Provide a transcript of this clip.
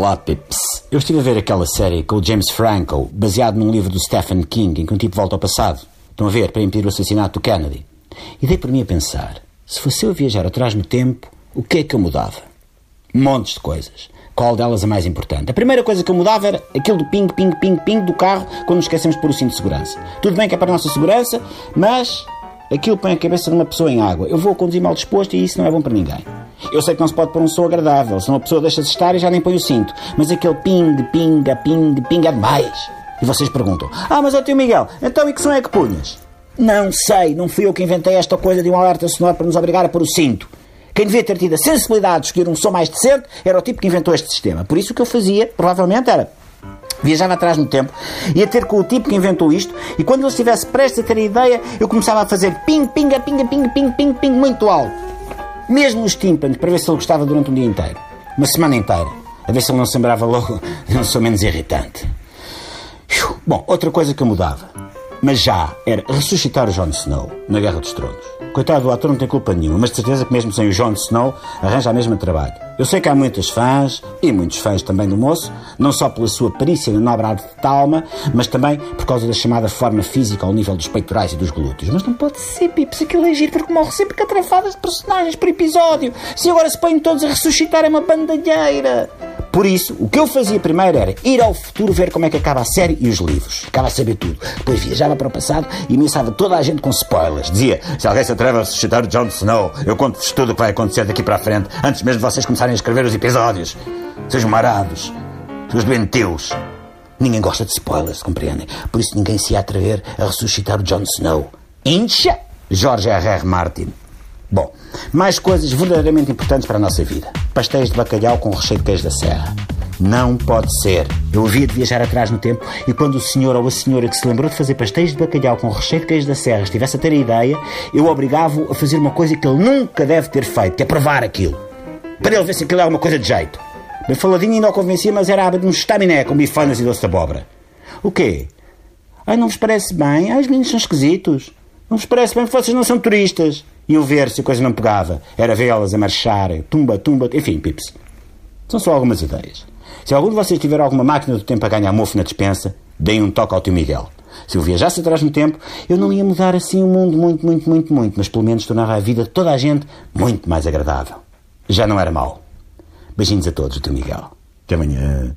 Olá, Pips. Eu estive a ver aquela série com o James Franco, baseado num livro do Stephen King, em que um tipo volta ao passado. Estão a ver, para impedir o assassinato do Kennedy. E dei por mim a pensar, se fosse eu viajar atrás no tempo, o que é que eu mudava? Montes de coisas. Qual delas a mais importante? A primeira coisa que eu mudava era aquilo do ping, ping, ping, ping do carro quando nos esquecemos pôr o cinto de segurança. Tudo bem que é para a nossa segurança, mas aquilo põe a cabeça de uma pessoa em água. Eu vou conduzir mal disposto e isso não é bom para ninguém. Eu sei que não se pode pôr um som agradável, senão a pessoa deixa-se estar e já nem põe o cinto. Mas aquele ping, pinga, ping, pinga é demais. E vocês perguntam: Ah, mas é o tio Miguel, então e que som é que punhas? Não sei, não fui eu que inventei esta coisa de um alerta sonoro para nos obrigar a pôr o cinto. Quem devia ter tido a sensibilidade de escolher um som mais decente era o tipo que inventou este sistema. Por isso o que eu fazia, provavelmente, era Viajava atrás no tempo, ia ter com o tipo que inventou isto, e quando ele estivesse prestes a ter a ideia, eu começava a fazer ping, pinga, pinga, ping, ping, ping, ping, muito alto. Mesmo nos tímpanos, para ver se ele gostava durante um dia inteiro. Uma semana inteira. A ver se ele não sembrava logo, não sou menos irritante. Bom, outra coisa que eu mudava, mas já, era ressuscitar o Jon Snow na Guerra dos Tronos. Coitado do ator não tem culpa nenhuma, mas de certeza que mesmo sem o Jon Snow arranja a mesma trabalho. Eu sei que há muitos fãs, e muitos fãs também do moço, não só pela sua perícia na nobre arte de talma, mas também por causa da chamada forma física ao nível dos peitorais e dos glúteos. Mas não pode ser, Pips, aquilo é giro porque morre sempre catrafadas de personagens por episódio. Se agora se põem todos a ressuscitar é uma bandalheira. Por isso, o que eu fazia primeiro era ir ao futuro ver como é que acaba a série e os livros. Ficava a saber tudo. Depois viajava para o passado e ameaçava toda a gente com spoilers. Dizia, se alguém se atreve a ressuscitar Jon Snow, eu conto-vos tudo o que vai acontecer daqui para a frente, antes mesmo de vocês começarem a escrever os episódios. Sejam marados, seus doentios. Ninguém gosta de spoilers, compreendem? Por isso ninguém se ia atrever a ressuscitar o Jon Snow. Incha! George R. R. Martin. Bom, mais coisas verdadeiramente importantes para a nossa vida. Pastéis de bacalhau com recheio de queijo da serra. Não pode ser. Eu havia de viajar atrás no tempo e quando o senhor ou a senhora que se lembrou de fazer pastéis de bacalhau com recheio de queijo da serra estivesse a ter a ideia, eu obrigava-o a fazer uma coisa que ele nunca deve ter feito, que é provar aquilo. Para ele ver se aquilo é uma coisa de jeito. Bem faladinho ainda o convencia, mas era de um estaminé com bifanas e doce de abóbora. O quê? Ai, não vos parece bem? Ai, os meninos são esquisitos. Não vos parece bem que vocês não são turistas iam ver se a coisa não pegava. Era vê-las a marchar, tumba, tumba, enfim, pips. São só algumas ideias. Se algum de vocês tiver alguma máquina do tempo a ganhar mofo na dispensa, deem um toque ao tio Miguel. Se eu viajasse atrás no tempo, eu não ia mudar assim o mundo muito, muito, muito, muito, mas pelo menos tornava a vida de toda a gente muito mais agradável. Já não era mau. Beijinhos a todos, tio Miguel. Até amanhã.